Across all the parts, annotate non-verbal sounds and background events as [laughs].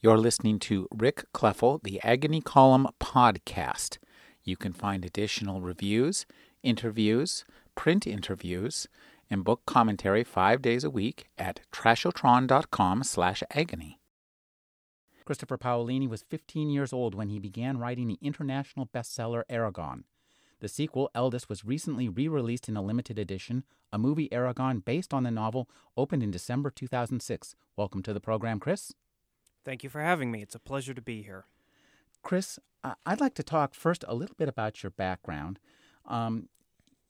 You're listening to Rick Kleffel, the Agony Column podcast. You can find additional reviews, interviews, print interviews, and book commentary five days a week at trashotron.com slash agony. Christopher Paolini was 15 years old when he began writing the international bestseller Eragon. The sequel, Eldest, was recently re released in a limited edition. A movie, Eragon, based on the novel, opened in December 2006. Welcome to the program, Chris. Thank you for having me. It's a pleasure to be here. Chris, I'd like to talk first a little bit about your background. Um,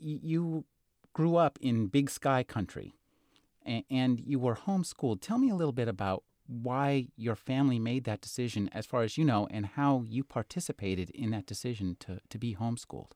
you grew up in Big Sky country and you were homeschooled. Tell me a little bit about why your family made that decision, as far as you know, and how you participated in that decision to, to be homeschooled.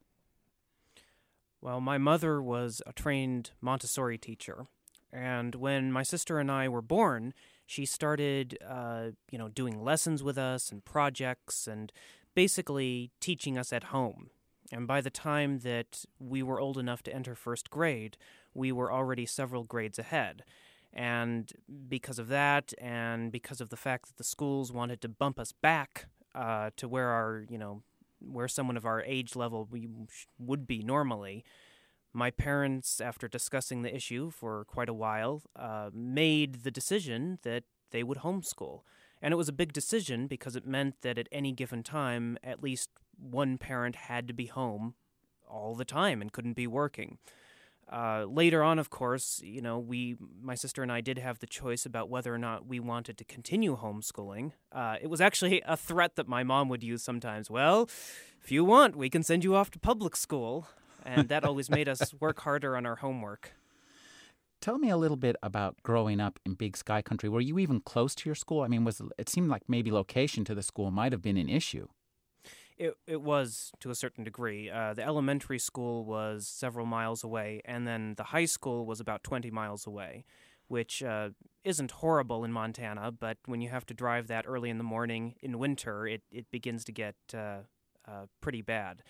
Well, my mother was a trained Montessori teacher, and when my sister and I were born, she started, uh, you know, doing lessons with us and projects and basically teaching us at home. And by the time that we were old enough to enter first grade, we were already several grades ahead. And because of that, and because of the fact that the schools wanted to bump us back uh, to where our, you know, where someone of our age level we would be normally, my parents, after discussing the issue for quite a while, uh, made the decision that they would homeschool. And it was a big decision because it meant that at any given time, at least one parent had to be home all the time and couldn't be working. Uh, later on, of course, you know, we, my sister and I, did have the choice about whether or not we wanted to continue homeschooling. Uh, it was actually a threat that my mom would use sometimes. Well, if you want, we can send you off to public school and that [laughs] always made us work harder on our homework. Tell me a little bit about growing up in Big Sky Country. Were you even close to your school? I mean, was it seemed like maybe location to the school might have been an issue. It it was to a certain degree. Uh, the elementary school was several miles away, and then the high school was about twenty miles away, which uh, isn't horrible in Montana. But when you have to drive that early in the morning in winter, it it begins to get uh, uh pretty bad.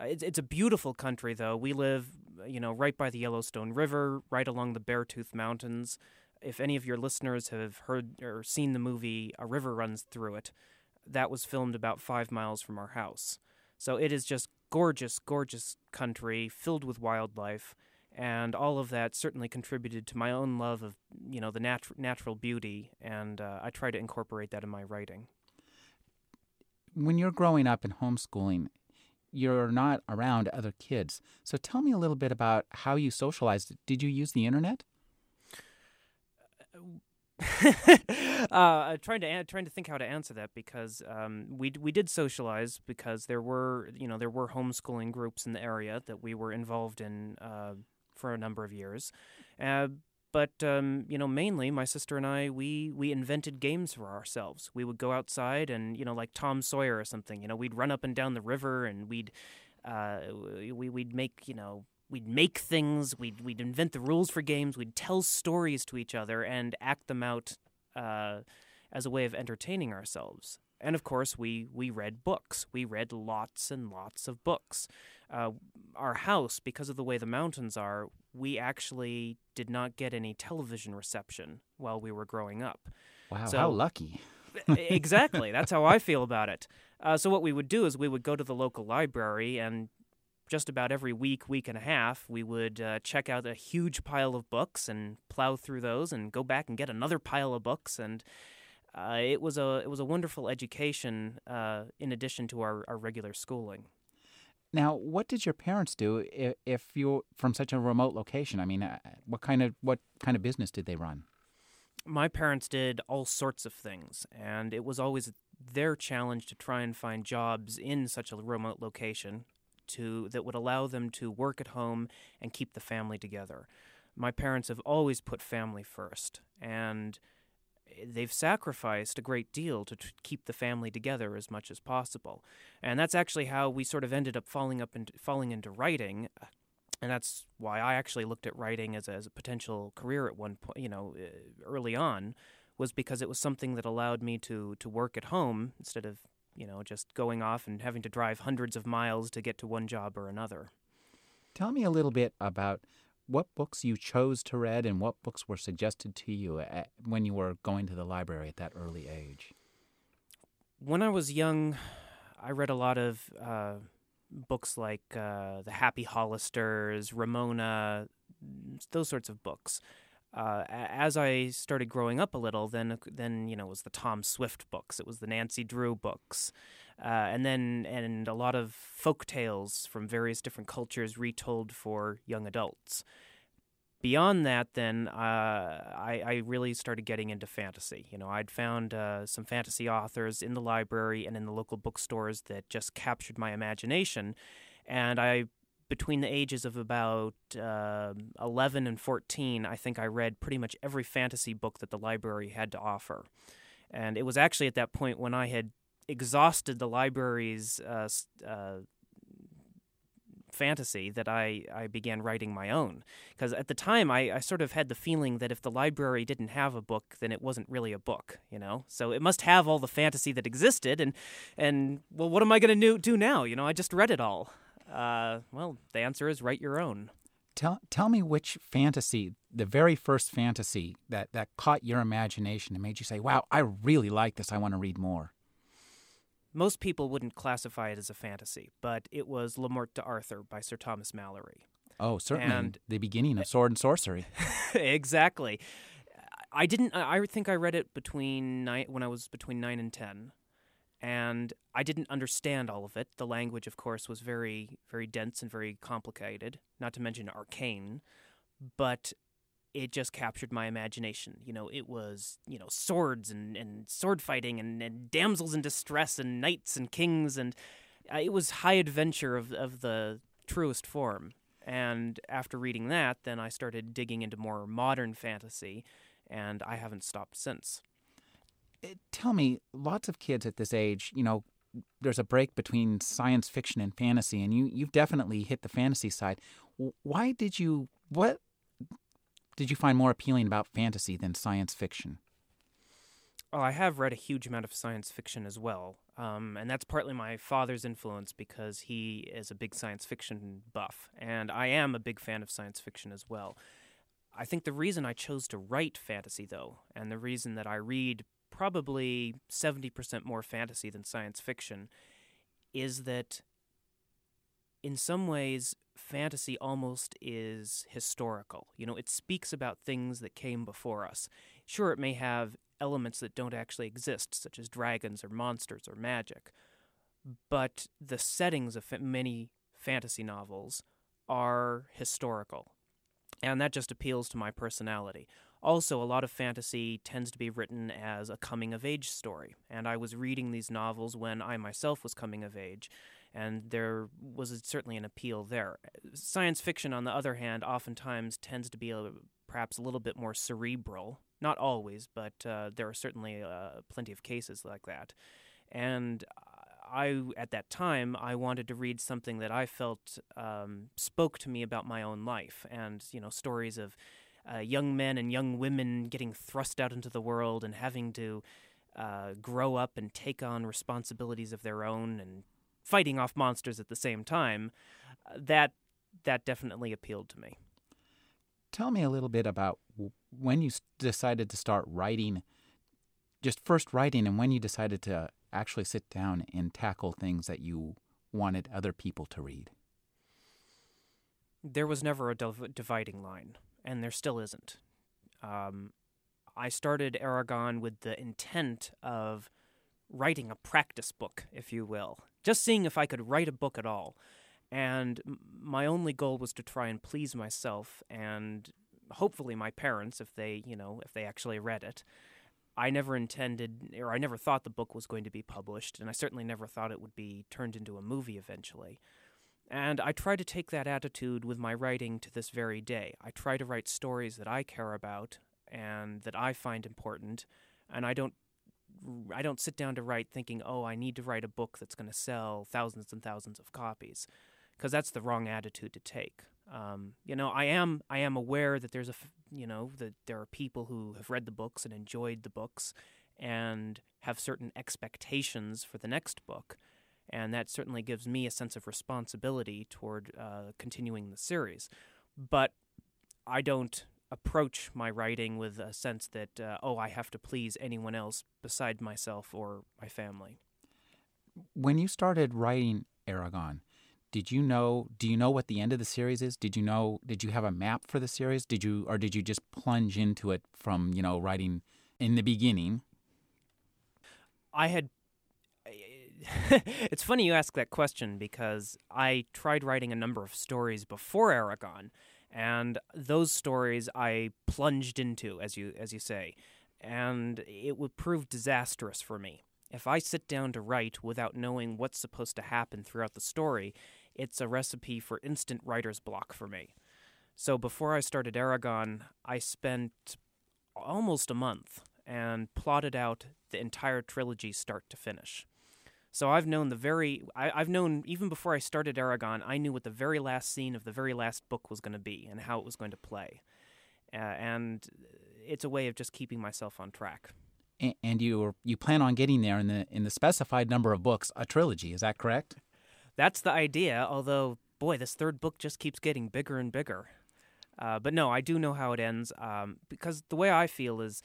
Uh, it's it's a beautiful country though. We live, you know, right by the Yellowstone River, right along the Beartooth Mountains. If any of your listeners have heard or seen the movie A River Runs Through It, that was filmed about 5 miles from our house. So it is just gorgeous, gorgeous country filled with wildlife and all of that certainly contributed to my own love of you know the nat- natural beauty and uh, i try to incorporate that in my writing when you're growing up and homeschooling you're not around other kids. So tell me a little bit about how you socialized. Did you use the internet? [laughs] uh, trying to trying to think how to answer that because um, we we did socialize because there were you know there were homeschooling groups in the area that we were involved in uh, for a number of years, uh, but um, you know, mainly my sister and I, we we invented games for ourselves. We would go outside and you know, like Tom Sawyer or something. You know, we'd run up and down the river and we'd uh, we we'd make you know we'd make things. We'd we'd invent the rules for games. We'd tell stories to each other and act them out uh, as a way of entertaining ourselves. And of course, we we read books. We read lots and lots of books. Uh, our house, because of the way the mountains are, we actually did not get any television reception while we were growing up. Wow, so, how lucky. [laughs] exactly. That's how I feel about it. Uh, so, what we would do is we would go to the local library and just about every week, week and a half, we would uh, check out a huge pile of books and plow through those and go back and get another pile of books. And uh, it was a it was a wonderful education uh, in addition to our, our regular schooling. Now, what did your parents do if, if you're from such a remote location? I mean, uh, what kind of what kind of business did they run? My parents did all sorts of things, and it was always their challenge to try and find jobs in such a remote location to that would allow them to work at home and keep the family together. My parents have always put family first, and they've sacrificed a great deal to keep the family together as much as possible. And that's actually how we sort of ended up falling up and falling into writing. And that's why I actually looked at writing as a, as a potential career at one point, you know, uh, early on, was because it was something that allowed me to to work at home instead of you know just going off and having to drive hundreds of miles to get to one job or another. Tell me a little bit about what books you chose to read and what books were suggested to you at, when you were going to the library at that early age. When I was young, I read a lot of uh, books like uh, The Happy Hollisters, Ramona, those sorts of books. Uh, as I started growing up a little, then then you know it was the Tom Swift books, it was the Nancy Drew books, uh, and then and a lot of folk tales from various different cultures retold for young adults. Beyond that, then uh, I, I, really started getting into fantasy. You know, I'd found uh, some fantasy authors in the library and in the local bookstores that just captured my imagination, and I between the ages of about uh, 11 and 14, I think I read pretty much every fantasy book that the library had to offer. And it was actually at that point when I had exhausted the library's uh, uh, fantasy that I, I began writing my own. Because at the time, I, I sort of had the feeling that if the library didn't have a book, then it wasn't really a book, you know? So it must have all the fantasy that existed. And, and well, what am I going to do now? You know, I just read it all. Uh, well, the answer is write your own. Tell tell me which fantasy, the very first fantasy that that caught your imagination and made you say, "Wow, I really like this. I want to read more." Most people wouldn't classify it as a fantasy, but it was Le Morte d'Arthur by Sir Thomas Malory. Oh, certainly. And, the beginning of Sword and Sorcery. [laughs] exactly. I didn't. I think I read it between nine, when I was between nine and ten, and I didn't understand all of it. The language, of course, was very, very dense and very complicated, not to mention arcane, but it just captured my imagination. You know, it was, you know, swords and, and sword fighting and, and damsels in distress and knights and kings, and uh, it was high adventure of, of the truest form. And after reading that, then I started digging into more modern fantasy, and I haven't stopped since. Eh, tell me, lots of kids at this age, you know, there's a break between science fiction and fantasy, and you you've definitely hit the fantasy side. Why did you what did you find more appealing about fantasy than science fiction? Oh, I have read a huge amount of science fiction as well, um, and that's partly my father's influence because he is a big science fiction buff, and I am a big fan of science fiction as well. I think the reason I chose to write fantasy, though, and the reason that I read probably 70% more fantasy than science fiction is that in some ways fantasy almost is historical. You know, it speaks about things that came before us. Sure, it may have elements that don't actually exist, such as dragons or monsters or magic, but the settings of many fantasy novels are historical. And that just appeals to my personality. Also, a lot of fantasy tends to be written as a coming of age story, and I was reading these novels when I myself was coming of age, and there was certainly an appeal there. Science fiction, on the other hand, oftentimes tends to be a, perhaps a little bit more cerebral. Not always, but uh, there are certainly uh, plenty of cases like that. And I, at that time, I wanted to read something that I felt um, spoke to me about my own life, and you know, stories of uh, young men and young women getting thrust out into the world and having to uh, grow up and take on responsibilities of their own and fighting off monsters at the same time, uh, that that definitely appealed to me. Tell me a little bit about when you decided to start writing, just first writing, and when you decided to actually sit down and tackle things that you wanted other people to read. There was never a div- dividing line and there still isn't. Um, I started Eragon with the intent of writing a practice book, if you will, just seeing if I could write a book at all. And my only goal was to try and please myself and hopefully my parents, if they, you know, if they actually read it. I never intended, or I never thought the book was going to be published, and I certainly never thought it would be turned into a movie eventually. And I try to take that attitude with my writing to this very day. I try to write stories that I care about and that I find important, and I don't I don't sit down to write thinking, "Oh, I need to write a book that's going to sell thousands and thousands of copies," because that's the wrong attitude to take. Um, you know, I am I am aware that there's a you know that there are people who have read the books and enjoyed the books and have certain expectations for the next book and that certainly gives me a sense of responsibility toward uh, continuing the series. But I don't approach my writing with a sense that uh, oh I have to please anyone else beside myself or my family. When you started writing Eragon, did you know? Do you know what the end of the series is? Did you know? Did you have a map for the series? Did you, or did you just plunge into it from you know writing in the beginning? I had. [laughs] it's funny you ask that question because I tried writing a number of stories before Eragon, and those stories I plunged into, as you as you say, and it would prove disastrous for me. If I sit down to write without knowing what's supposed to happen throughout the story, it's a recipe for instant writer's block for me. So before I started Eragon, I spent almost a month and plotted out the entire trilogy start to finish. So I've known the very, I, have known even before I started Eragon, I knew what the very last scene of the very last book was going to be and how it was going to play. Uh, and it's a way of just keeping myself on track. And, and you you plan on getting there in the in the specified number of books, a trilogy. Is that correct? That's the idea. Although, boy, this third book just keeps getting bigger and bigger. Uh, but no, I do know how it ends um, because the way I feel is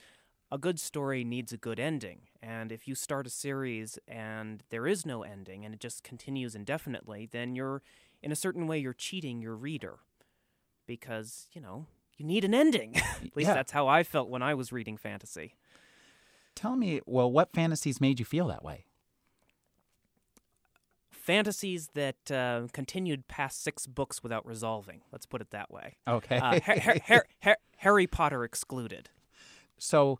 a good story needs a good ending. And if you start a series and there is no ending and it just continues indefinitely, then you're, in a certain way, you're cheating your reader because, you know, you need an ending. [laughs] At least Yeah. that's how I felt when I was reading fantasy. Tell me, well, what fantasies made you feel that way? Fantasies that uh, continued past six books without resolving. Let's put it that way. Okay. Uh, Har- Har- Har- Har- Harry Potter excluded. so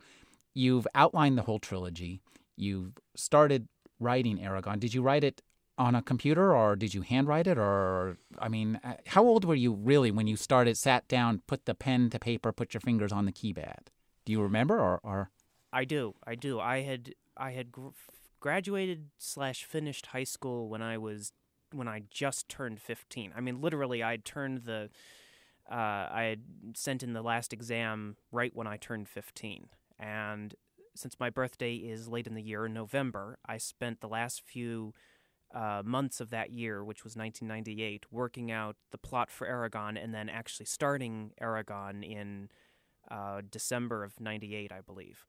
you've outlined the whole trilogy. You've started writing Eragon. Did you write it on a computer or did you handwrite it? Or, I mean, uh, how old were you really when you started, sat down, put the pen to paper, put your fingers on the keypad? Do you remember or, or I do. I do. I had I had gr- graduated slash finished high school when I was when I just turned fifteen. I mean, literally, I turned the uh, I had sent in the last exam right when I turned fifteen, and since my birthday is late in the year in November, I spent the last few uh, months of that year, which was 1998, working out the plot for Eragon, and then actually starting Eragon in uh, December of '98, I believe.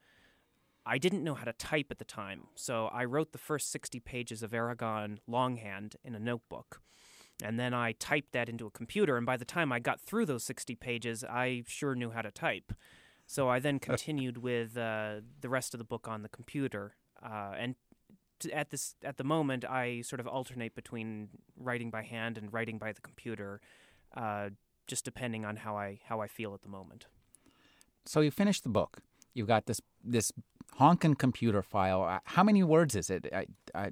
I didn't know how to type at the time, so I wrote the first 60 pages of Eragon longhand in a notebook. And then I typed that into a computer, and by the time I got through those 60 pages, I sure knew how to type. So I then continued with uh, the rest of the book on the computer. Uh, and t- at this at the moment, I sort of alternate between writing by hand and writing by the computer, uh, just depending on how I how I feel at the moment. so you finished the book. You've got this this honkin' computer file. Uh, How many words is it? I, I,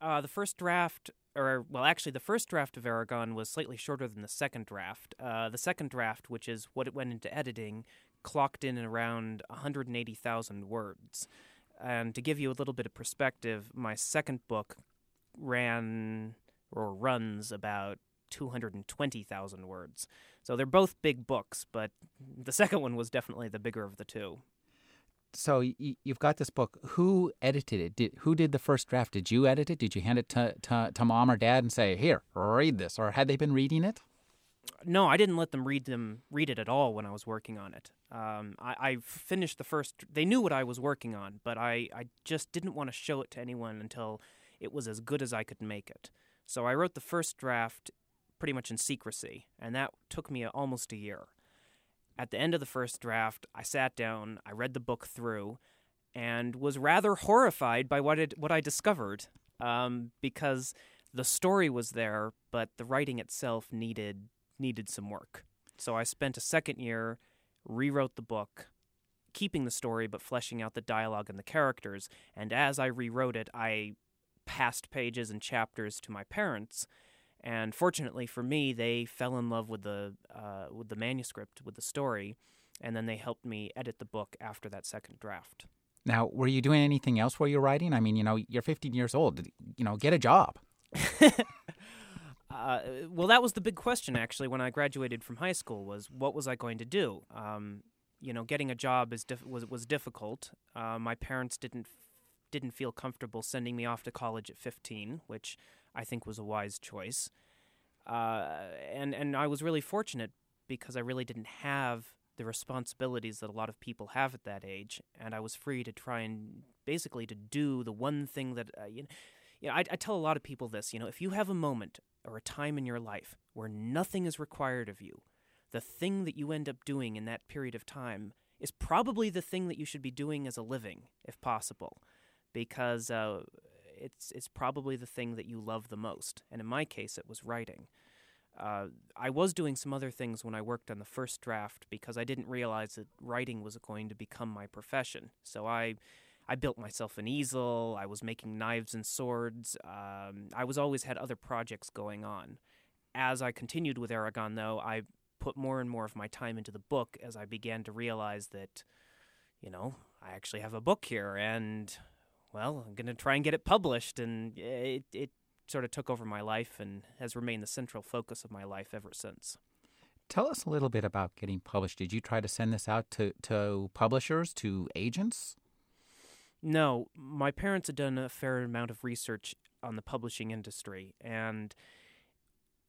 Uh, the first draft, or well, actually, the first draft of Eragon was slightly shorter than the second draft. Uh, the second draft, which is what it went into editing, clocked in around 180,000 words. And to give you a little bit of perspective, my second book ran or runs about 220,000 words. So they're both big books, but the second one was definitely the bigger of the two. so y- you've got this book. Who edited it? Did, who did the first draft? Did you edit it? Did you hand it to, to, to mom or dad and say, "Here, read this"? Or had they been reading it? No, I didn't let them read them read it at all when I was working on it. Um, I, I finished the first. They knew what I was working on, but I, I just didn't want to show it to anyone until it was as good as I could make it. So I wrote the first draft pretty much in secrecy, and that took me almost a year. At the end of the first draft, I sat down, I read the book through, and was rather horrified by what it, what I discovered, um, because the story was there, but the writing itself needed needed some work. So I spent a second year, rewrote the book, keeping the story but fleshing out the dialogue and the characters. And as I rewrote it, I passed pages and chapters to my parents. And fortunately for me, they fell in love with the uh, with the manuscript, with the story, and then they helped me edit the book after that second draft. Now, were you doing anything else while you're writing? I mean, you know, you're 15 years old. You know, get a job. [laughs] Uh, well, that was the big question actually when I graduated from high school was what was I going to do? Um, you know, getting a job is was was difficult. Uh, my parents didn't didn't feel comfortable sending me off to college at 15, which I think was a wise choice. Uh, and and I was really fortunate because I really didn't have the responsibilities that a lot of people have at that age, and I was free to try and basically to do the one thing that uh, you know, you know, I, I tell a lot of people this. You know, if you have a moment or a time in your life where nothing is required of you, the thing that you end up doing in that period of time is probably the thing that you should be doing as a living, if possible, because uh, it's it's probably the thing that you love the most. And in my case, it was writing. Uh, I was doing some other things when I worked on the first draft because I didn't realize that writing was going to become my profession. So I, I built myself an easel. I was making knives and swords. Um, I was always had other projects going on. As I continued with Eragon, though, I put more and more of my time into the book as I began to realize that, you know, I actually have a book here, and well, I'm going to try and get it published, and it it sort of took over my life and has remained the central focus of my life ever since. Tell us a little bit about getting published. Did you try to send this out to, to publishers, to agents? No, my parents had done a fair amount of research on the publishing industry, and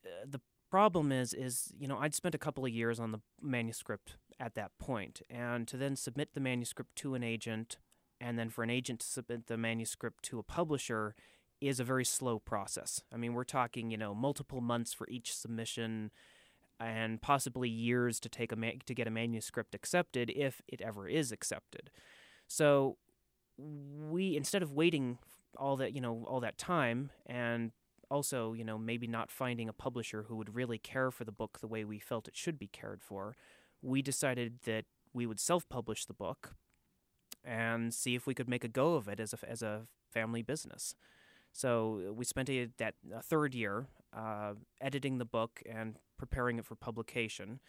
uh, the problem is, is you know, I'd spent a couple of years on the manuscript at that point, and to then submit the manuscript to an agent, and then for an agent to submit the manuscript to a publisher is a very slow process. I mean, we're talking, you know, multiple months for each submission and possibly years to take a ma- to get a manuscript accepted if it ever is accepted. So we instead of waiting all that, you know, all that time and also, you know, maybe not finding a publisher who would really care for the book the way we felt it should be cared for, we decided that we would self-publish the book and see if we could make a go of it as a as a family business. So we spent a, that a third year uh, editing the book and preparing it for publication.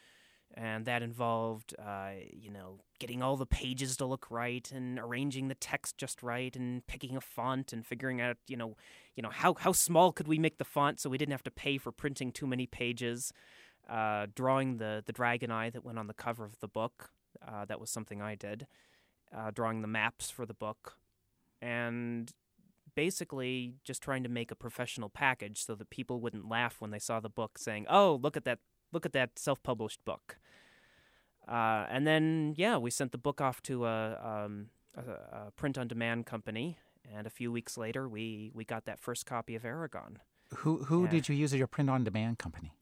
And that involved, uh, you know, getting all the pages to look right and arranging the text just right and picking a font and figuring out, you know, you know how how small could we make the font so we didn't have to pay for printing too many pages. Uh, drawing the the dragon eye that went on the cover of the book, uh, that was something I did. Uh, drawing the maps for the book, and basically just trying to make a professional package so that people wouldn't laugh when they saw the book saying, "Oh, look at that look at that self-published book." Uh, and then yeah, we sent the book off to a, um, a, a print-on-demand company, and a few weeks later, we we got that first copy of Eragon. Who who yeah. did you use as your print-on-demand company?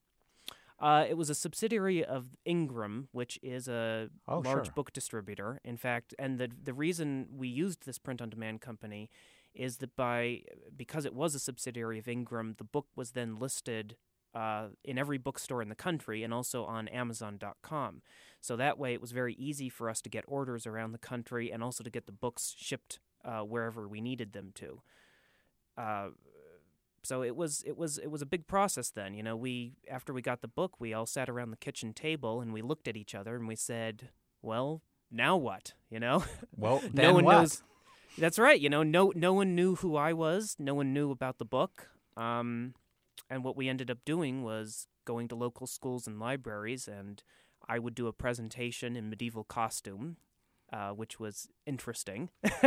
Uh, it was a subsidiary of Ingram, which is a oh, large sure. book distributor. In fact, and the the reason we used this print-on-demand company is that by because it was a subsidiary of Ingram, the book was then listed uh, in every bookstore in the country and also on Amazon.com. So that way, it was very easy for us to get orders around the country and also to get the books shipped uh, wherever we needed them to. Uh, so it was it was it was a big process then. You know, we after we got the book, we all sat around the kitchen table and we looked at each other and we said, "Well, now what?" You know. [laughs] Well, no one what? knows. That's right. You know, no no one knew who I was. No one knew about the book. Um, and what we ended up doing was going to local schools and libraries, and I would do a presentation in medieval costume, uh, which was interesting. [laughs]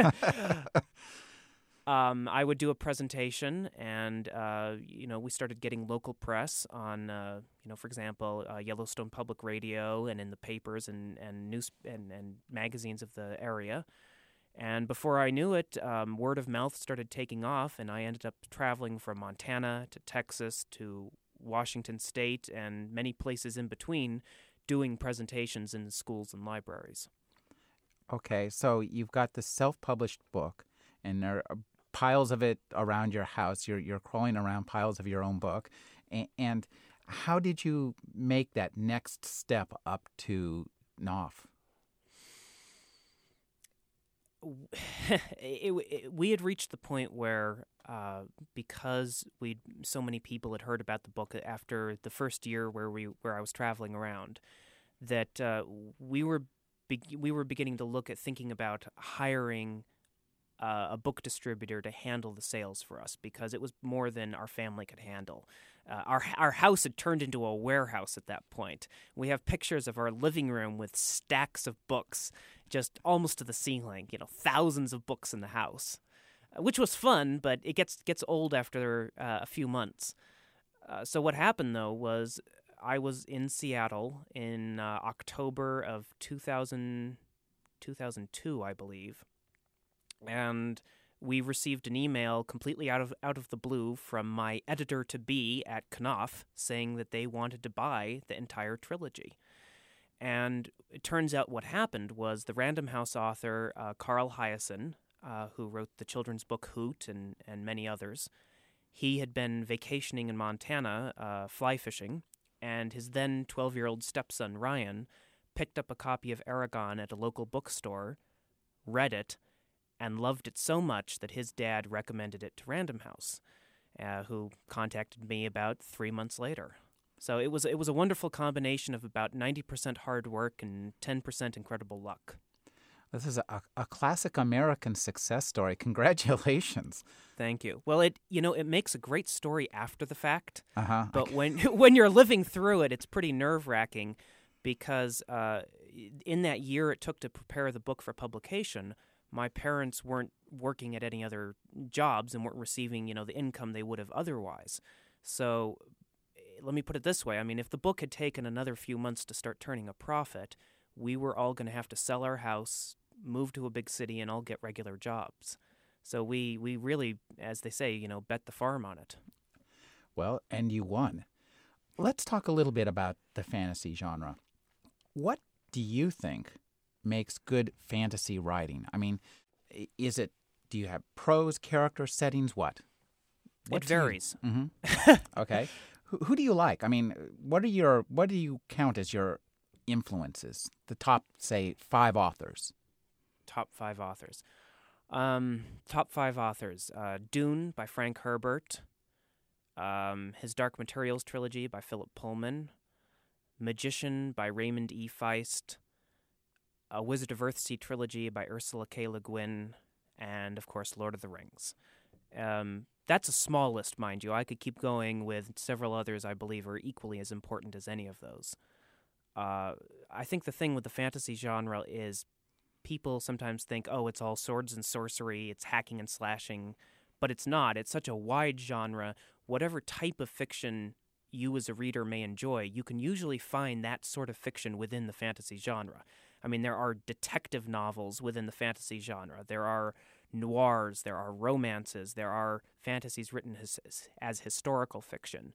um, I would do a presentation, and uh, you know, we started getting local press on, uh, you know, for example, uh, Yellowstone Public Radio, and in the papers and and news and, and magazines of the area. And before I knew it, um, word of mouth started taking off, and I ended up traveling from Montana to Texas to Washington State and many places in between doing presentations in schools and libraries. Okay, so you've got the self published book, and there are piles of it around your house. You're, you're crawling around piles of your own book. And, and how did you make that next step up to Knopf? [sighs] it, it, we had reached the point where uh, because we so many people had heard about the book after the first year where we where I was traveling around that uh, we were be- we were beginning to look at thinking about hiring uh, a book distributor to handle the sales for us because it was more than our family could handle. Uh, our our house had turned into a warehouse at that point. We have pictures of our living room with stacks of books, just almost to the ceiling. You know, thousands of books in the house, uh, which was fun, but it gets gets old after uh, a few months. Uh, so what happened though was I was in Seattle in uh, October of 2000, 2002, I believe, and we received an email completely out of out of the blue from my editor to be at Knopf saying that they wanted to buy the entire trilogy. And it turns out what happened was the Random House author uh, Carl Hiaasen, uh, who wrote the children's book Hoot and, and many others, he had been vacationing in Montana, uh, fly fishing, and his then 12 year old stepson, Ryan, picked up a copy of Eragon at a local bookstore, read it, and loved it so much that his dad recommended it to Random House, uh, who contacted me about three months later. So it was it was a wonderful combination of about ninety percent hard work and ten percent incredible luck. This is a, a classic American success story. [laughs] Congratulations. Thank you. Well, it you know it makes a great story after the fact, uh-huh. but when [laughs] when you're living through it, it's pretty nerve wracking because uh, in that year it took to prepare the book for publication, my parents weren't working at any other jobs and weren't receiving you know the income they would have otherwise. So eh, let me put it this way: I mean, if the book had taken another few months to start turning a profit, we were all going to have to sell our house, move to a big city, and all get regular jobs. So we we really, as they say, you know, bet the farm on it. Well, and you won. Let's talk a little bit about the fantasy genre. What do you think makes good fantasy writing? I mean, is it do you have prose, character, settings? What? what it varies. You, mm-hmm. [laughs] okay. Who, who do you like? I mean, what are your what do you count as your influences? The top, say, five authors. Top five authors. Um, top five authors: uh, Dune by Frank Herbert. Um, his Dark Materials trilogy by Philip Pullman. Magician by Raymond E. Feist, a Wizard of Earthsea trilogy by Ursula K. Le Guin, and of course Lord of the Rings. Um, that's a small list, mind you. I could keep going with several others I believe are equally as important as any of those. Uh, I think the thing with the fantasy genre is people sometimes think, oh, it's all swords and sorcery, it's hacking and slashing, but it's not. It's such a wide genre. Whatever type of fiction you as a reader may enjoy, you can usually find that sort of fiction within the fantasy genre. I mean, there are detective novels within the fantasy genre. There are noirs, there are romances, there are fantasies written as, as historical fiction.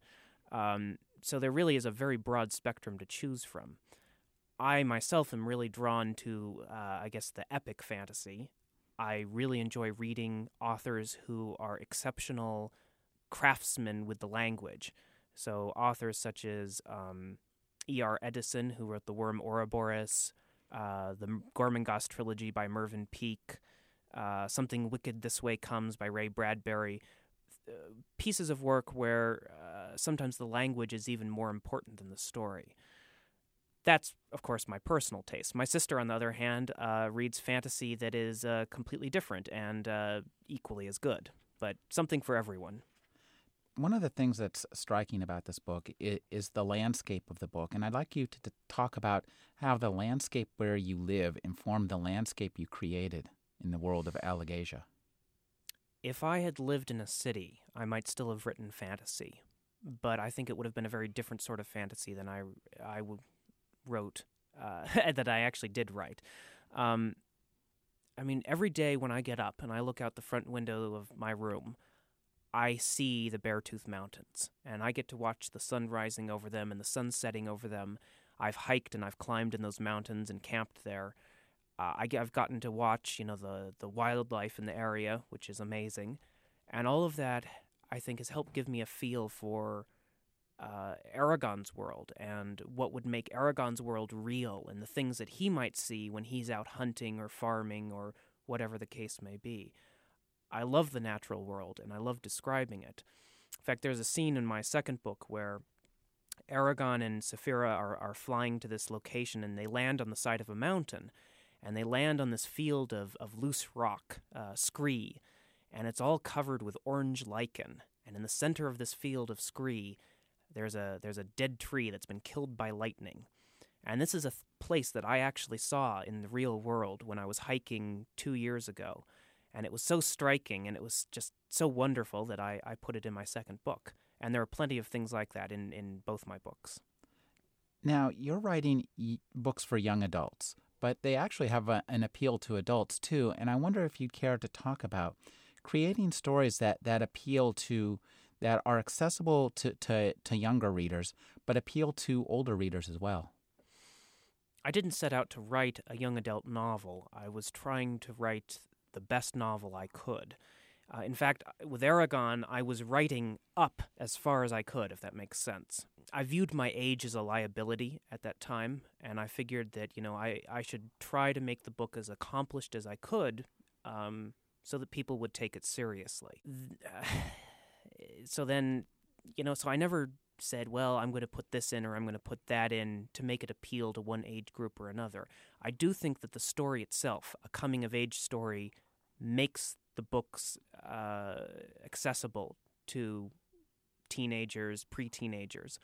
Um, so there really is a very broad spectrum to choose from. I myself am really drawn to, uh, I guess, the epic fantasy. I really enjoy reading authors who are exceptional craftsmen with the language. So authors such as um, E.R. Eddison, who wrote The Worm Ouroboros, uh, the Gormenghast trilogy by Mervyn Peake, uh, Something Wicked This Way Comes by Ray Bradbury, uh, pieces of work where uh, sometimes the language is even more important than the story. That's, of course, my personal taste. My sister, on the other hand, reads fantasy that is completely different and equally as good, but something for everyone one of the things that's striking about this book is, is, the landscape of the book. And I'd like you to, to, talk about how the landscape where you live informed the landscape you created in the world of Alagaësia. If I had lived in a city, I might still have written fantasy, but I think it would have been a very different sort of fantasy than I, I wrote, uh, [laughs] that I actually did write. Um, I mean, every day when I get up and I look out the front window of my room, I see the Beartooth Mountains, and I get to watch the sun rising over them and the sun setting over them. I've hiked and I've climbed in those mountains and camped there. Uh, I, have gotten to watch, you know, the the wildlife in the area, which is amazing, and all of that I think has helped give me a feel for uh, Eragon's world and what would make Eragon's world real, and the things that he might see when he's out hunting or farming or whatever the case may be. I love the natural world and I love describing it. In fact, there's a scene in my second book where Eragon and Saphira are, are flying to this location and they land on the side of a mountain and they land on this field of, of loose rock, uh, scree, and it's all covered with orange lichen. And in the center of this field of scree, there's a there's a dead tree that's been killed by lightning. And this is a th- place that I actually saw in the real world when I was hiking two years ago. And it was so striking and it was just so wonderful that I, I put it in my second book. And there are plenty of things like that in, in both my books. Now, you're writing y- books for young adults, but they actually have a, an appeal to adults too. And I wonder if you'd care to talk about creating stories that that appeal to that are accessible to, to, to younger readers, but appeal to older readers as well. I didn't set out to write a young adult novel. I was trying to write the best novel I could. Uh, in fact, with Eragon, I was writing up as far as I could, if that makes sense. I viewed my age as a liability at that time, and I figured that, you know, I, I should try to make the book as accomplished as I could um, so that people would take it seriously. [sighs] so then, you know, so I never said, well, I'm going to put this in or I'm going to put that in to make it appeal to one age group or another. I do think that the story itself, a coming of age story, makes the books uh, accessible to teenagers, pre teenagers.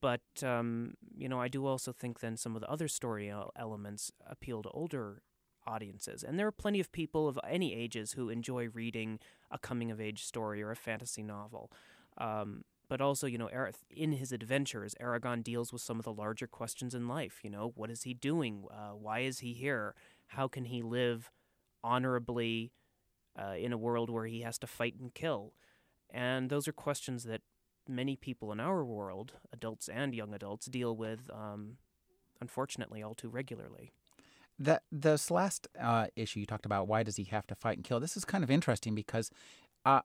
But, um, you know, I do also think then some of the other story elements appeal to older audiences. And there are plenty of people of any ages who enjoy reading a coming of age story or a fantasy novel. Um, but also, you know, in his adventures, Eragon deals with some of the larger questions in life. You know, what is he doing? Uh, why is he here? How can he live honorably uh, in a world where he has to fight and kill? And those are questions that many people in our world, adults and young adults, deal with, um, unfortunately, all too regularly. The this last uh, issue you talked about, why does he have to fight and kill? This is kind of interesting because uh,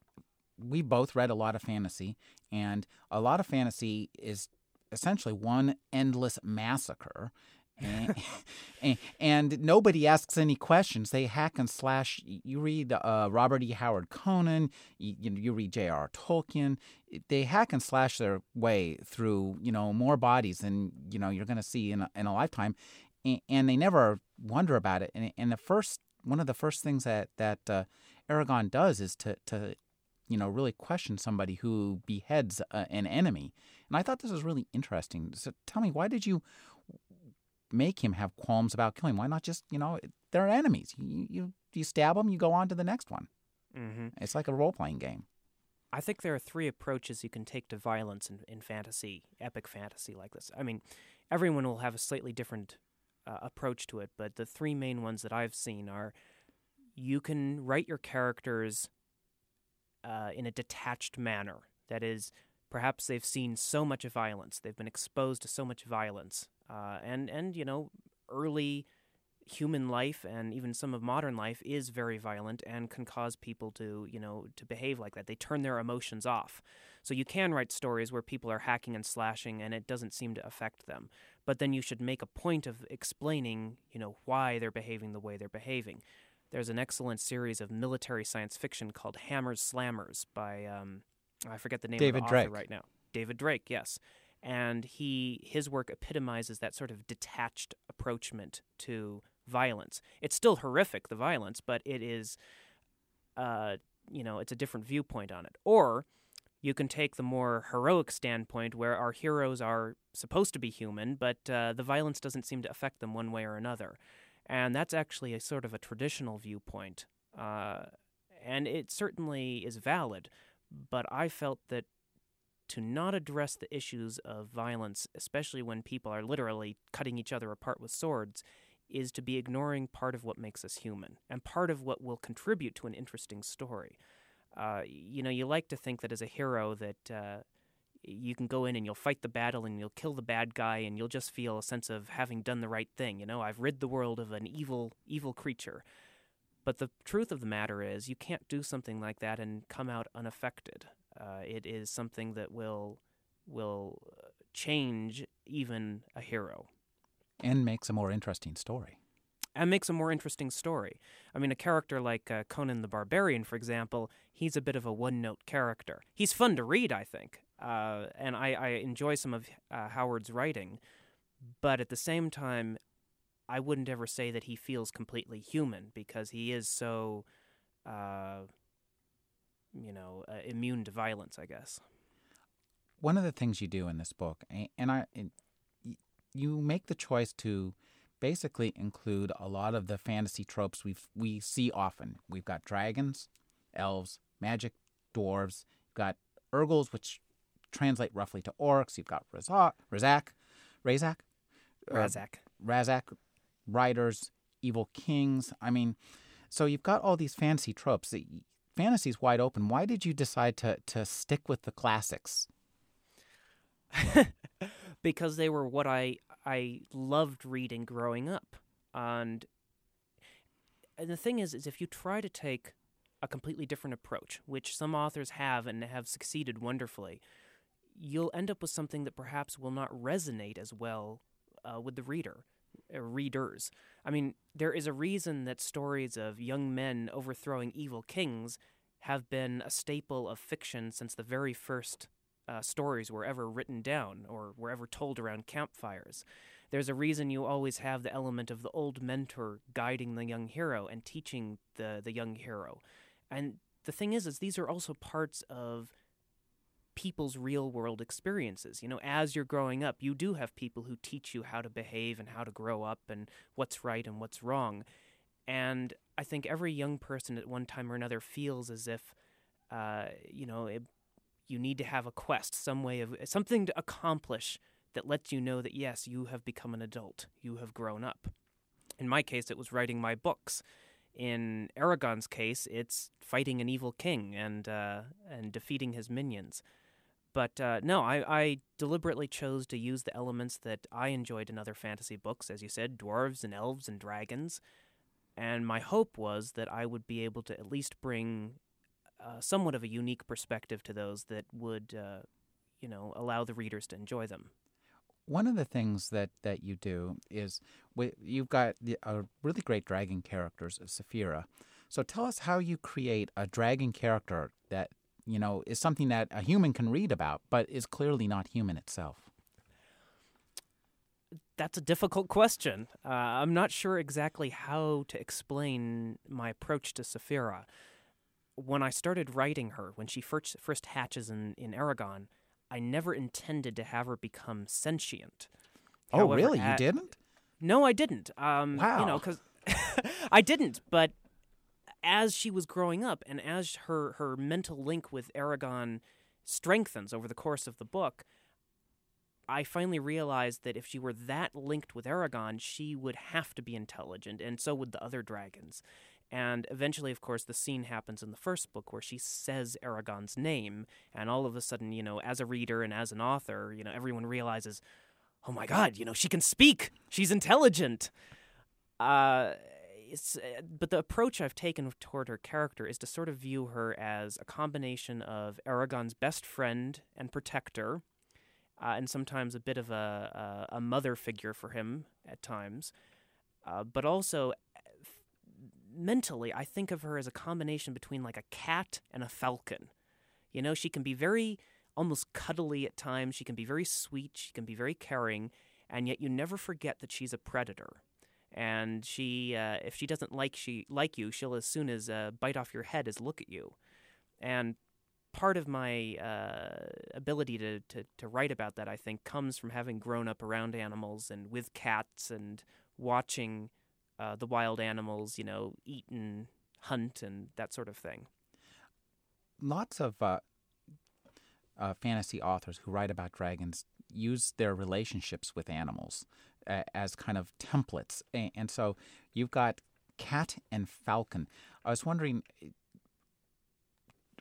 we both read a lot of fantasy, and a lot of fantasy is essentially one endless massacre. [laughs] and, nobody asks any questions. They hack and slash. You read uh, Robert E. Howard Conan, you, you read J.R. Tolkien. They hack and slash their way through, you know, more bodies than you know you're going to see in a, in a lifetime, and, and, they never wonder about it. And, and the first one of the first things that that uh, Eragon does is to to you know, really question somebody who beheads uh, an enemy. And I thought this was really interesting. So tell me, why did you make him have qualms about killing? Why not just, you know, they're enemies. You you, you stab them, you go on to the next one. Mm-hmm. It's like a role playing game. I think there are three approaches you can take to violence in, in fantasy, epic fantasy like this. I mean, everyone will have a slightly different uh, approach to it, but the three main ones that I've seen are you can write your characters uh, in a detached manner. That is, perhaps they've seen so much violence, they've been exposed to so much violence, uh, and and you know, early human life and even some of modern life is very violent and can cause people to you know to behave like that they turn their emotions off so you can write stories where people are hacking and slashing and it doesn't seem to affect them but then you should make a point of explaining you know why they're behaving the way they're behaving there's an excellent series of military science fiction called Hammers Slammers by um, I forget the name David of the Drake. author right now. David Drake, yes. And he his work epitomizes that sort of detached approachment to violence. It's still horrific, the violence, but it is uh, you know, it's a different viewpoint on it. Or you can take the more heroic standpoint where our heroes are supposed to be human, but uh, the violence doesn't seem to affect them one way or another. And that's actually a sort of a traditional viewpoint. Uh, and it certainly is valid, but I felt that to not address the issues of violence, especially when people are literally cutting each other apart with swords, is to be ignoring part of what makes us human and part of what will contribute to an interesting story. Uh, you know, you like to think that as a hero that uh, you can go in and you'll fight the battle and you'll kill the bad guy and you'll just feel a sense of having done the right thing. You know, I've rid the world of an evil, evil creature. But the truth of the matter is, you can't do something like that and come out unaffected. Uh, it is something that will will uh, change even a hero, and makes a more interesting story. And makes a more interesting story. I mean, a character like uh, Conan the Barbarian, for example, he's a bit of a one-note character. He's fun to read, I think uh, and I, I, enjoy some of uh, Howard's writing, but at the same time, I wouldn't ever say that he feels completely human because he is so, uh, you know, uh, immune to violence. I guess. One of the things you do in this book, and I, you make the choice to basically include a lot of the fantasy tropes we we see often. We've got dragons, elves, magic, dwarves. You've got Urgals, which translate roughly to orcs. You've got Ra'zac, Ra'zac, Ra'zac, Ra'zac, Ra'zac, riders, evil kings. I mean, so you've got all these fantasy tropes. Fantasy's wide open. Why did you decide to to stick with the classics? [laughs] because they were what I I loved reading growing up, and and the thing is, is if you try to take a completely different approach, which some authors have and have succeeded wonderfully, you'll end up with something that perhaps will not resonate as well uh, with the reader, readers. I mean, there is a reason that stories of young men overthrowing evil kings have been a staple of fiction since the very first uh, stories were ever written down or were ever told around campfires. There's a reason you always have the element of the old mentor guiding the young hero and teaching the, the young hero. And the thing is, is these are also parts of people's real world experiences. You know, as you're growing up, you do have people who teach you how to behave and how to grow up and what's right and what's wrong. And I think every young person at one time or another feels as if, uh, you know, it, you need to have a quest, some way of something to accomplish that lets you know that yes, you have become an adult, you have grown up. In my case, it was writing my books. In Eragon's case, it's fighting an evil king and uh, and defeating his minions. But uh, no, I, I deliberately chose to use the elements that I enjoyed in other fantasy books, as you said, dwarves and elves and dragons. And my hope was that I would be able to at least bring uh, somewhat of a unique perspective to those that would, uh, you know, allow the readers to enjoy them one of the things that, that you do is we, you've got a really great dragon characters, of Saphira. So tell us how you create a dragon character that you know is something that a human can read about, but is clearly not human itself. That's a difficult question. Uh, I'm not sure exactly how to explain my approach to Saphira. When I started writing her, when she first, first hatches in, in Eragon, I never intended to have her become sentient. Oh, However, really? At, you didn't? No, I didn't. Um, wow. You know, because [laughs] I didn't. But as she was growing up, and as her her mental link with Eragon strengthens over the course of the book, I finally realized that if she were that linked with Eragon, she would have to be intelligent, and so would the other dragons. And eventually, of course, the scene happens in the first book where she says Eragon's name, and all of a sudden, you know, as a reader and as an author, you know, everyone realizes, oh my God, you know, she can speak. She's intelligent. Uh, it's, uh, but the approach I've taken toward her character is to sort of view her as a combination of Eragon's best friend and protector, uh, and sometimes a bit of a, a, a, mother figure for him at times, uh, but also mentally, I think of her as a combination between like a cat and a falcon. You know, she can be very almost cuddly at times. She can be very sweet. She can be very caring, and yet you never forget that she's a predator. And she, uh, if she doesn't like she like you, she'll as soon as uh, bite off your head as look at you. And part of my uh, ability to, to to write about that, I think, comes from having grown up around animals and with cats and watching uh, the wild animals, you know, eat and hunt and that sort of thing. Lots of uh, uh, fantasy authors who write about dragons use their relationships with animals uh, as kind of templates. And, and so you've got cat and falcon. I was wondering,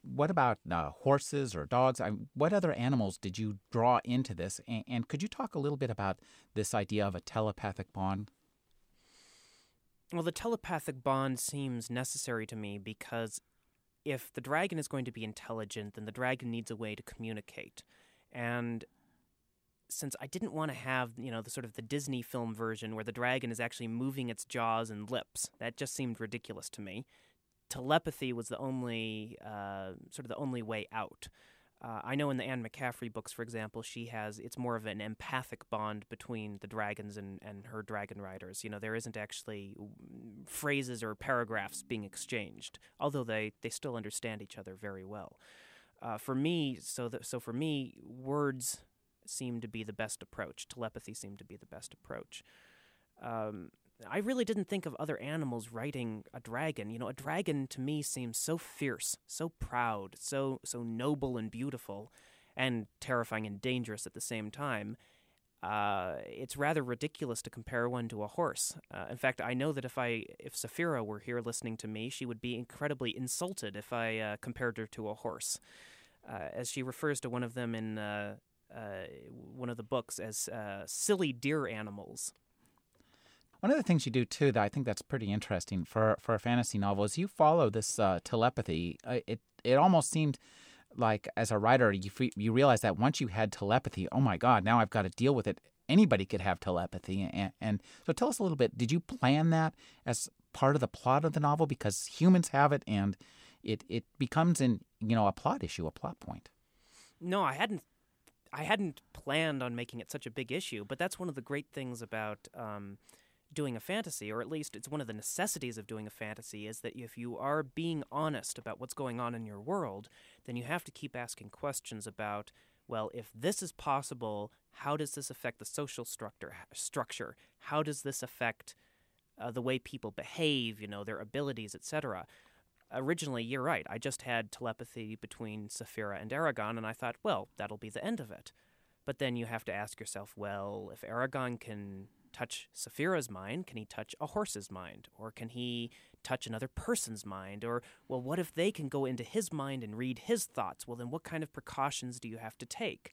what about uh, horses or dogs? I, what other animals did you draw into this? And, and, could you talk a little bit about this idea of a telepathic bond? Well, the telepathic bond seems necessary to me because if the dragon is going to be intelligent, then the dragon needs a way to communicate. And since I didn't want to have, you know, the sort of the Disney film version where the dragon is actually moving its jaws and lips, that just seemed ridiculous to me. Telepathy was the only, uh, sort of the only way out. Uh, I know in the Anne McCaffrey books, for example, she has it's more of an empathic bond between the dragons and, and her dragon riders. You know, there isn't actually phrases or paragraphs being exchanged, although they, they still understand each other very well. Uh, for me, so that so for me, words seem to be the best approach. Telepathy seemed to be the best approach. Um, I really didn't think of other animals riding a dragon. You know, a dragon to me seems so fierce, so proud, so so noble and beautiful, and terrifying and dangerous at the same time. uh, it's rather ridiculous to compare one to a horse. Uh, in fact, I know that if I if Saphira were here listening to me, she would be incredibly insulted if I uh, compared her to a horse, uh, as she refers to one of them in uh, uh, one of the books as silly deer animals. One of the things you do too that I think that's pretty interesting for for a fantasy novel is you follow this telepathy. it it almost seemed like as a writer, you you realize that once you had telepathy, oh my God, now I've got to deal with it. Anybody could have telepathy, and, and so tell us a little bit. Did you plan that as part of the plot of the novel because humans have it, and it it becomes in you know a plot issue, a plot point? No, I hadn't. I hadn't planned on making it such a big issue, but that's one of the great things about. Um, doing a fantasy, or at least it's one of the necessities of doing a fantasy, is that if you are being honest about what's going on in your world, then you have to keep asking questions about, well, if this is possible, how does this affect the social structure? Structure? How does this affect uh, the way people behave? You know, their abilities, etc. Originally, you're right. I just had telepathy between Saphira and Eragon, and I thought, well, that'll be the end of it. But then you have to ask yourself, well, if Eragon can touch Saphira's mind? Can he touch a horse's mind? Or can he touch another person's mind? Or, well, what if they can go into his mind and read his thoughts? Well, then what kind of precautions do you have to take?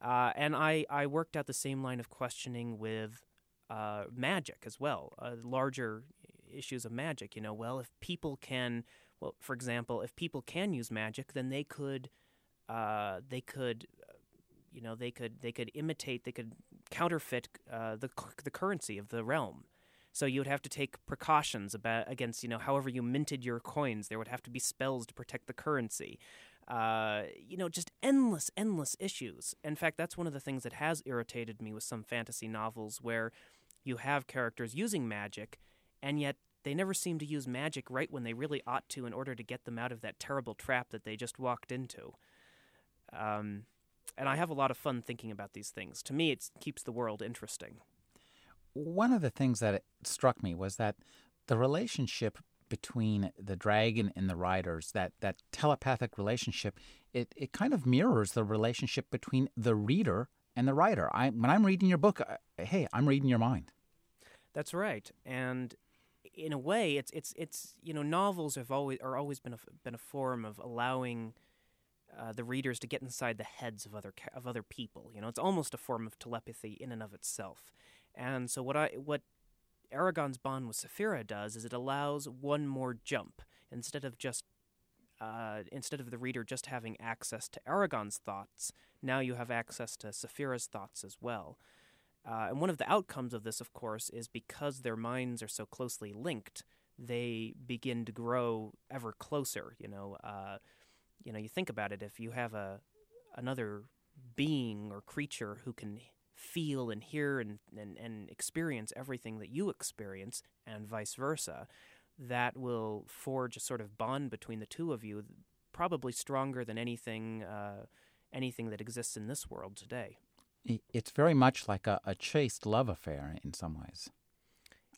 Uh, and I, I worked out the same line of questioning with uh, magic as well, a larger issues of magic. You know, well, if people can, well, for example, if people can use magic, then they could, uh, they could you know they could they could imitate they could counterfeit uh, the the currency of the realm. So you would have to take precautions about against you know however you minted your coins. There would have to be spells to protect the currency. Uh, you know, just endless, endless issues. In fact, that's one of the things that has irritated me with some fantasy novels where you have characters using magic, and yet they never seem to use magic right when they really ought to in order to get them out of that terrible trap that they just walked into. Um, and I have a lot of fun thinking about these things. To me, it keeps the world interesting. One of the things that struck me was that the relationship between the dragon and the riders, that, that telepathic relationship, it, it kind of mirrors the relationship between the reader and the writer. I, when I'm reading your book, uh, hey, I'm reading your mind. That's right, and in a way, it's it's it's you know novels have always are always been a, been a form of allowing uh, the readers to get inside the heads of other of other people. You know, it's almost a form of telepathy in and of itself. And so what I what Eragon's bond with Saphira does is it allows one more jump instead of just uh, instead of the reader just having access to Eragon's thoughts, now you have access to Saphira's thoughts as well. Uh, and one of the outcomes of this, of course, is because their minds are so closely linked, they begin to grow ever closer. You know, uh, you know, you think about it, if you have a another being or creature who can feel and hear and, and, and experience everything that you experience, and vice versa, that will forge a sort of bond between the two of you, probably stronger than anything uh, anything that exists in this world today. It's very much like a, a chaste love affair in some ways.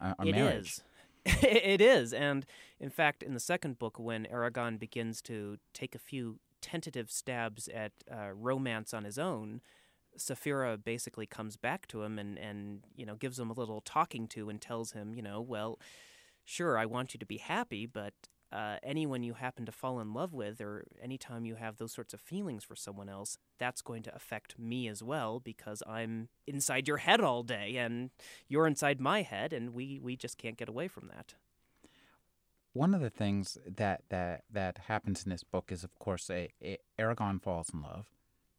A, a it marriage. Is. [laughs] it is. And in fact, in the second book, when Eragon begins to take a few tentative stabs at uh, romance on his own, Saphira basically comes back to him and, and you know gives him a little talking to and tells him, you know, well, sure, I want you to be happy, but uh, anyone you happen to fall in love with, or anytime you have those sorts of feelings for someone else, that's going to affect me as well because I'm inside your head all day and you're inside my head, and we, we just can't get away from that. One of the things that, that, that happens in this book is, of course, a, a Eragon falls in love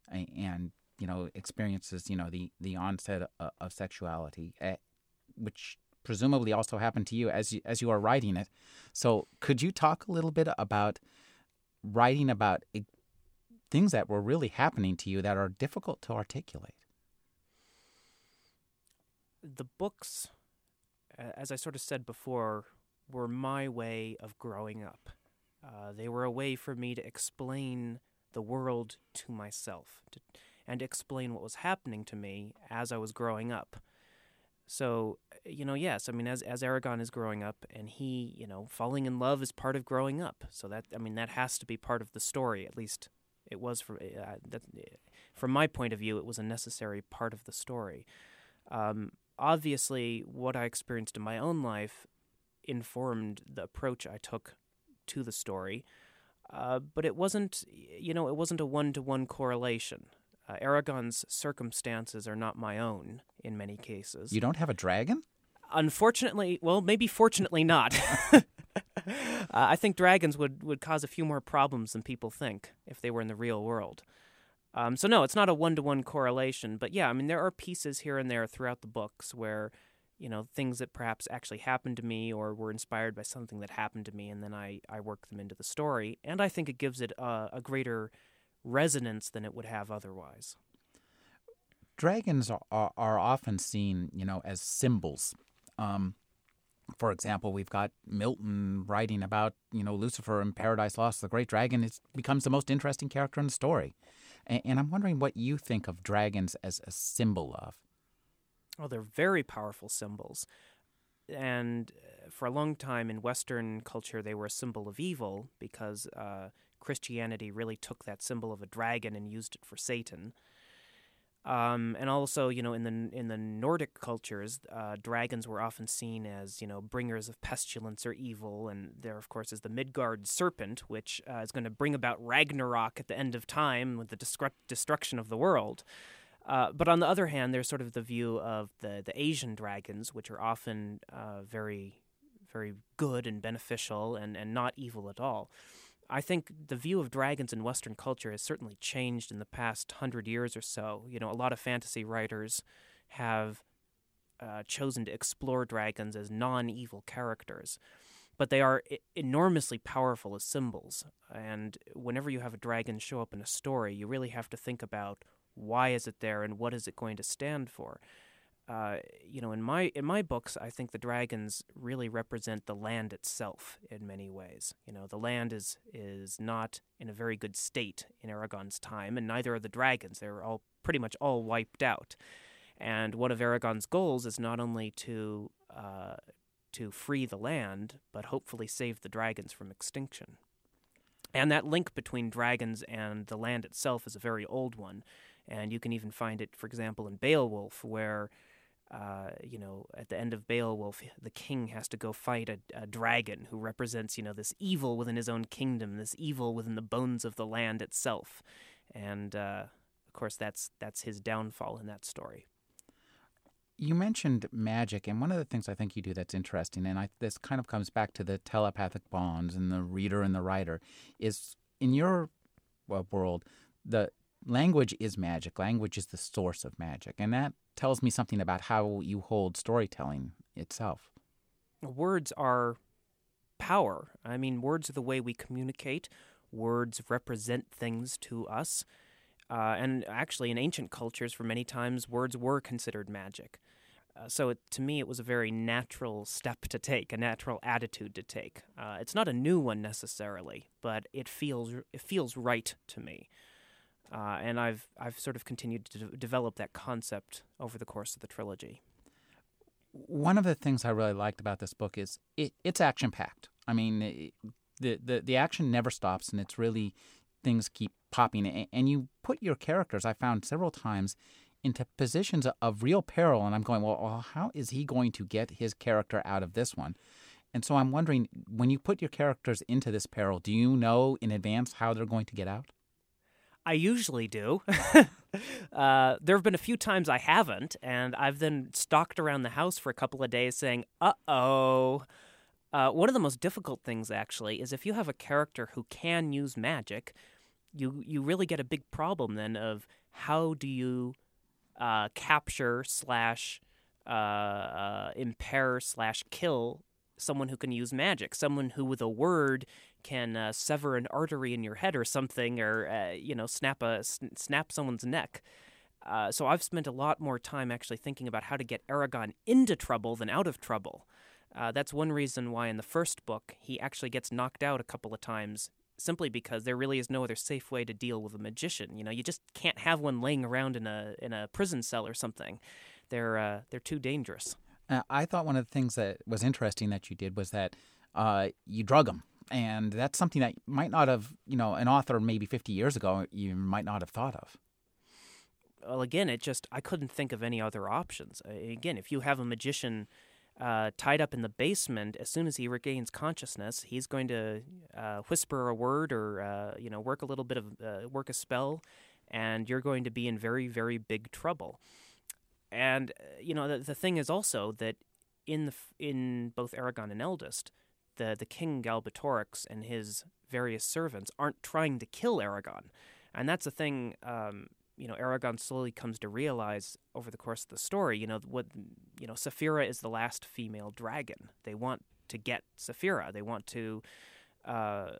and you know experiences you know the the onset of, of sexuality, eh, which presumably also happened to you as you, as you are writing it. So, could you talk a little bit about writing about things that were really happening to you that are difficult to articulate? The books, as I sort of said before, were my way of growing up. Uh, they were a way for me to explain the world to myself to, and explain what was happening to me as I was growing up. So, you know, yes, I mean, as as Eragon is growing up, and he, you know, falling in love is part of growing up. So that, I mean, that has to be part of the story, at least It was for uh, that, from my point of view, it was a necessary part of the story. Um, obviously, what I experienced in my own life informed the approach I took to the story. Uh, but it wasn't, you know, it wasn't a one to one correlation. Uh, Eragon's circumstances are not my own in many cases. You don't have a dragon? Unfortunately, well, maybe fortunately not. [laughs] [laughs] uh, I think dragons would, would cause a few more problems than people think if they were in the real world. Um, so, no, it's not a one to one correlation. But yeah, I mean, there are pieces here and there throughout the books where you know things that perhaps actually happened to me or were inspired by something that happened to me and then i, I work them into the story and i think it gives it a, a greater resonance than it would have otherwise dragons are, are often seen you know as symbols um, for example, we've got Milton writing about you know Lucifer in Paradise Lost. The great dragon it becomes the most interesting character in the story, and, and I'm wondering what you think of dragons as a symbol of. Oh, they're very powerful symbols. And uh, for a long time in Western culture, they were a symbol of evil because uh, Christianity really took that symbol of a dragon and used it for Satan. Um, and also, you know, in the in the Nordic cultures, uh, dragons were often seen as you know bringers of pestilence or evil, and there, of course, is the Midgard serpent, which uh, is going to bring about Ragnarok at the end of time with the destru- destruction of the world. Uh, but on the other hand, there's sort of the view of the, the Asian dragons, which are often uh, very, very good and beneficial and, and not evil at all. I think the view of dragons in Western culture has certainly changed in the past hundred years or so. You know, a lot of fantasy writers have uh, chosen to explore dragons as non evil characters. But they are enormously powerful as symbols. And whenever you have a dragon show up in a story, you really have to think about why is it there and what is it going to stand for uh, you know in my in my books i think the dragons really represent the land itself in many ways. You know the land is is not in a very good state in Eragon's time and neither are the dragons. They're all pretty much all wiped out. And one of Eragon's goals is not only to uh, to free the land but hopefully save the dragons from extinction. And that link between dragons and the land itself is a very old one. And you can even find it, for example, in Beowulf, where uh, you know, at the end of Beowulf, the king has to go fight a, a, dragon who represents, you know, this evil within his own kingdom, this evil within the bones of the land itself, and uh, of course, that's that's his downfall in that story. You mentioned magic, and one of the things I think you do that's interesting, and I, this kind of comes back to the telepathic bonds and the reader and the writer, is in your world the language is magic. Language is the source of magic. And that tells me something about how you hold storytelling itself. Words are power. I mean, words are the way we communicate, words represent things to us. Uh, and actually, in ancient cultures, for many times, words were considered magic. Uh, so it, to me, it was a very natural step to take, a natural attitude to take. Uh, it's not a new one necessarily, but it feels it feels right to me. Uh, and I've I've sort of continued to de- develop that concept over the course of the trilogy. One of the things I really liked about this book is it, it's action packed. I mean, it, the, the the action never stops, and it's really things keep popping. And you put your characters, I found several times, into positions of real peril, and I'm going, well, well how is he going to get his character out of this one? And so I'm wondering, when you put your characters into this peril, do you know in advance how they're going to get out? I usually do. [laughs] uh, there have been a few times I haven't, and I've then stalked around the house for a couple of days saying, uh oh. Uh, one of the most difficult things, actually, is if you have a character who can use magic, you, you really get a big problem then of how do you uh, capture slash uh, uh, impair slash kill someone who can use magic, someone who with a word can uh, sever an artery in your head or something, or uh, you know, snap a snap someone's neck. Uh, so I've spent a lot more time actually thinking about how to get Eragon into trouble than out of trouble. Uh, that's one reason why in the first book he actually gets knocked out a couple of times, simply because there really is no other safe way to deal with a magician. You know, you just can't have one laying around in a in a prison cell or something. They're uh, they're too dangerous. Uh, I thought one of the things that was interesting that you did was that uh, you drug them and that's something that might not have, you know, an author maybe 50 years ago you might not have thought of. Well, again, it just I couldn't think of any other options. Again, if you have a magician uh, tied up in the basement, as soon as he regains consciousness, he's going to uh, whisper a word or uh, you know work a little bit of uh, work a spell, and you're going to be in very very big trouble. And uh, you know the, the thing is also that in the in both Eragon and Eldest, the the king Galbatorix and his various servants aren't trying to kill Eragon, and that's the thing. Um, you know, Eragon slowly comes to realize over the course of the story. You know what? You know, Saphira is the last female dragon. They want to get Saphira. They want to. Uh,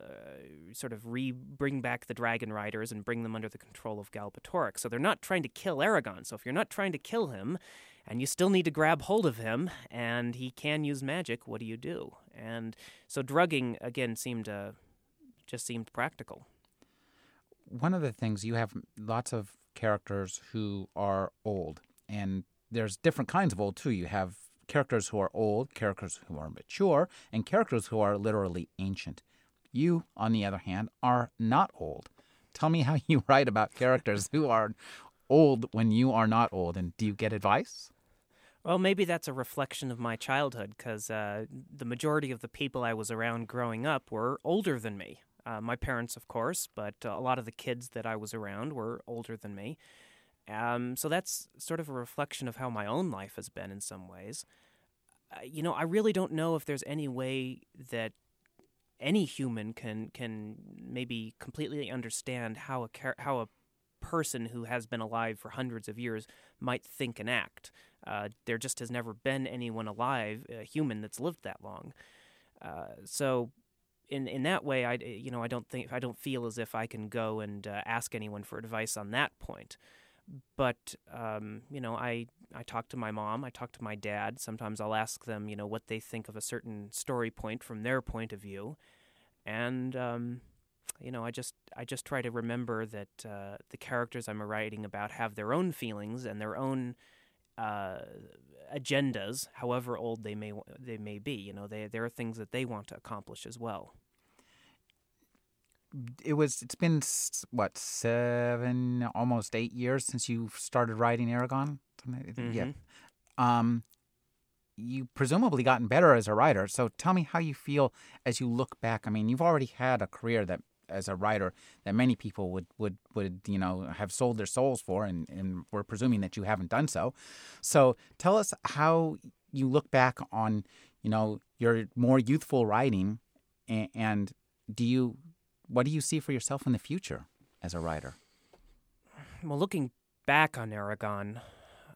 sort of re bring back the dragon riders and bring them under the control of Galbatorix. So they're not trying to kill Eragon. So if you're not trying to kill him, and you still need to grab hold of him, and he can use magic. What do you do? And so drugging again seemed uh, just seemed practical. One of the things you have lots of characters who are old, and there's different kinds of old too. You have characters who are old, characters who are mature, and characters who are literally ancient. You, on the other hand, are not old. Tell me how [laughs] you write about characters who are old when you are not old, and do you get advice? Well, maybe that's a reflection of my childhood because uh, the majority of the people I was around growing up were older than me. Uh, my parents, of course, but uh, a lot of the kids that I was around were older than me. Um, so that's sort of a reflection of how my own life has been in some ways. Uh, you know, I really don't know if there's any way that any human can can maybe completely understand how a how a person who has been alive for hundreds of years might think and act. Uh, there just has never been anyone alive, a human that's lived that long. Uh, so, in in that way, I you know I don't think I don't feel as if I can go and uh, ask anyone for advice on that point. But um, you know, I I talk to my mom, I talk to my dad. Sometimes I'll ask them, you know, what they think of a certain story point from their point of view, and um, you know, I just I just try to remember that uh, the characters I'm writing about have their own feelings and their own uh, agendas, however old they may they may be. You know, they there are things that they want to accomplish as well. It was. It's been what seven, almost eight years since you started writing Eragon. Mm-hmm. Yeah. Um, you presumably gotten better as a writer. So tell me how you feel as you look back. I mean, you've already had a career that as a writer that many people would would would you know have sold their souls for, and and we're presuming that you haven't done so. So tell us how you look back on you know your more youthful writing, and, and do you what do you see for yourself in the future as a writer? Well, looking back on Eragon,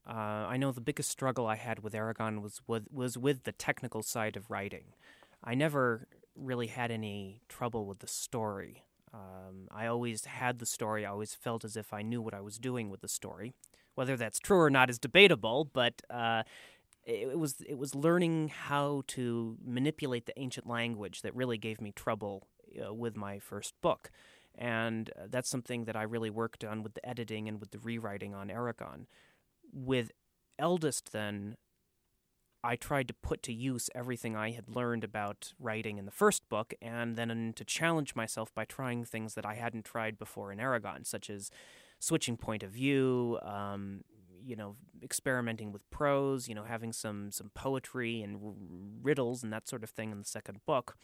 uh, I know the biggest struggle I had with Eragon was with, was with the technical side of writing. I never really had any trouble with the story. Um, I always had the story. I always felt as if I knew what I was doing with the story. Whether that's true or not is debatable, but uh, it, it, was it was learning how to manipulate the ancient language that really gave me trouble uh, with my first book, and uh, that's something that I really worked on with the editing and with the rewriting on Eragon. With Eldest, then I tried to put to use everything I had learned about writing in the first book, and then to challenge myself by trying things that I hadn't tried before in Eragon, such as switching point of view, um, you know, experimenting with prose, you know, having some some poetry and r- riddles and that sort of thing in the second book.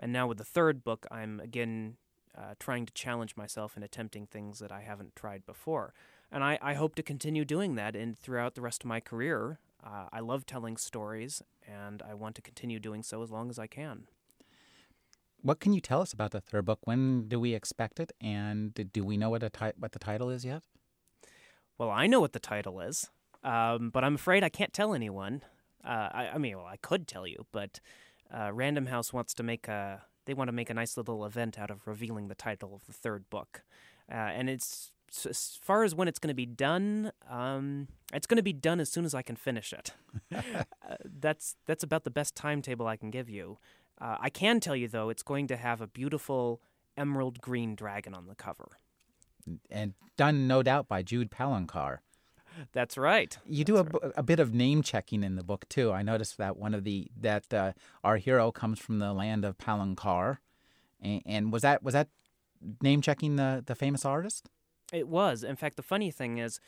And now with the third book, I'm again uh, trying to challenge myself and attempting things that I haven't tried before. And I, I hope to continue doing that and throughout the rest of my career. Uh, I love telling stories, and I want to continue doing so as long as I can. What can you tell us about the third book? When do we expect it, and do we know what, ti- what the title is yet? Well, I know what the title is, um, but I'm afraid I can't tell anyone. Uh, I, I, mean, well, I could tell you, but uh, Random House wants to make a. They want to make a nice little event out of revealing the title of the third book, uh, and it's so as far as when it's going to be done, um, it's going to be done as soon as I can finish it. [laughs] uh, that's that's about the best timetable I can give you. Uh, I can tell you though, it's going to have a beautiful emerald green dragon on the cover, and done no doubt by Jude Palencar. That's right. You do a, right. a, bit of name checking in the book too. I noticed that one of the that uh, our hero comes from the land of Palancar, And, and was that was that name checking the the famous artist? It was. In fact, the funny thing is,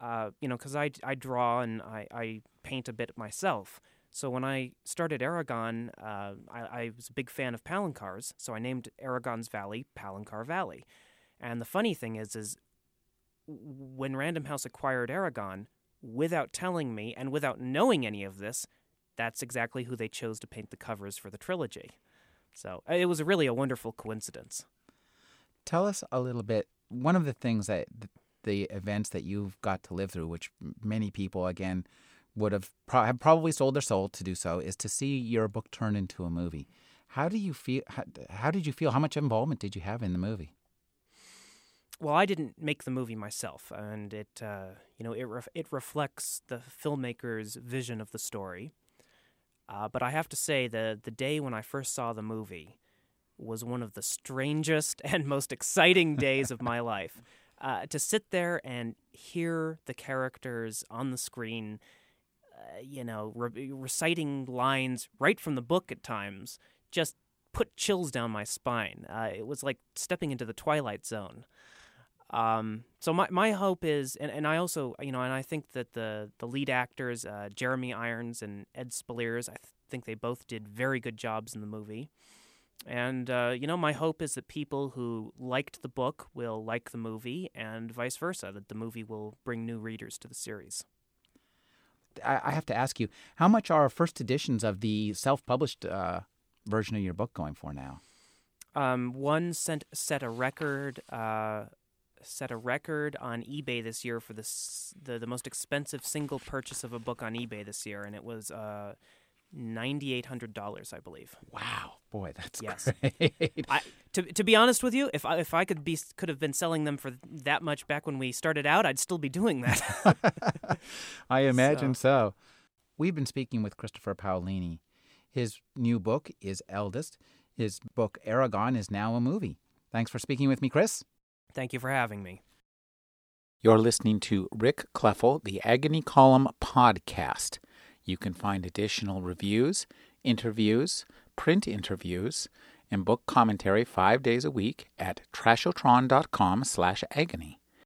uh, you know, because I, I draw and I, I paint a bit myself. So when I started Eragon, uh, I, I, was a big fan of Palencar's, so I named Eragon's Valley Palancar Valley. And the funny thing is, is when Random House acquired Eragon, without telling me and without knowing any of this, that's exactly who they chose to paint the covers for the trilogy. So uh, it was really a wonderful coincidence. Tell us a little bit. One of the things that the events that you've got to live through, which many people, again, would have, pro- have probably sold their soul to do so, is to see your book turned into a movie. How do you feel? How, how did you feel? How much involvement did you have in the movie? Well, I didn't make the movie myself, and it, uh, you know, it it reflects the filmmaker's vision of the story. Uh, but I have to say, the the day when I first saw the movie was one of the strangest [laughs] and most exciting days of my life uh, to sit there and hear the characters on the screen, uh, you know, re- reciting lines right from the book at times, just put chills down my spine. Uh, it was like stepping into the twilight zone. Um, so my my hope is, and, and I also, you know, and I think that the the lead actors, uh, Jeremy Irons and Ed Speleers, I th- think they both did very good jobs in the movie. And, uh, you know, my hope is that people who liked the book will like the movie and vice versa, that the movie will bring new readers to the series. I have to ask you, how much are first editions of the self published uh, version of your book going for now? Um, one sent, set a record. Set a record on eBay this year for the, the the most expensive single purchase of a book on eBay this year, and it was uh, ninety eight hundred dollars, I believe. Wow, boy, that's yes. great. I, to to be honest with you, if I if I could be could have been selling them for that much back when we started out, I'd still be doing that. [laughs] I imagine so. so. We've been speaking with Christopher Paolini. His new book is Eldest. His book Eragon is now a movie. Thanks for speaking with me, Chris. Thank you for having me. You're listening to Rick Kleffel, the Agony Column podcast. You can find additional reviews, interviews, print interviews, and book commentary five days a week at trashotron.com slash agony.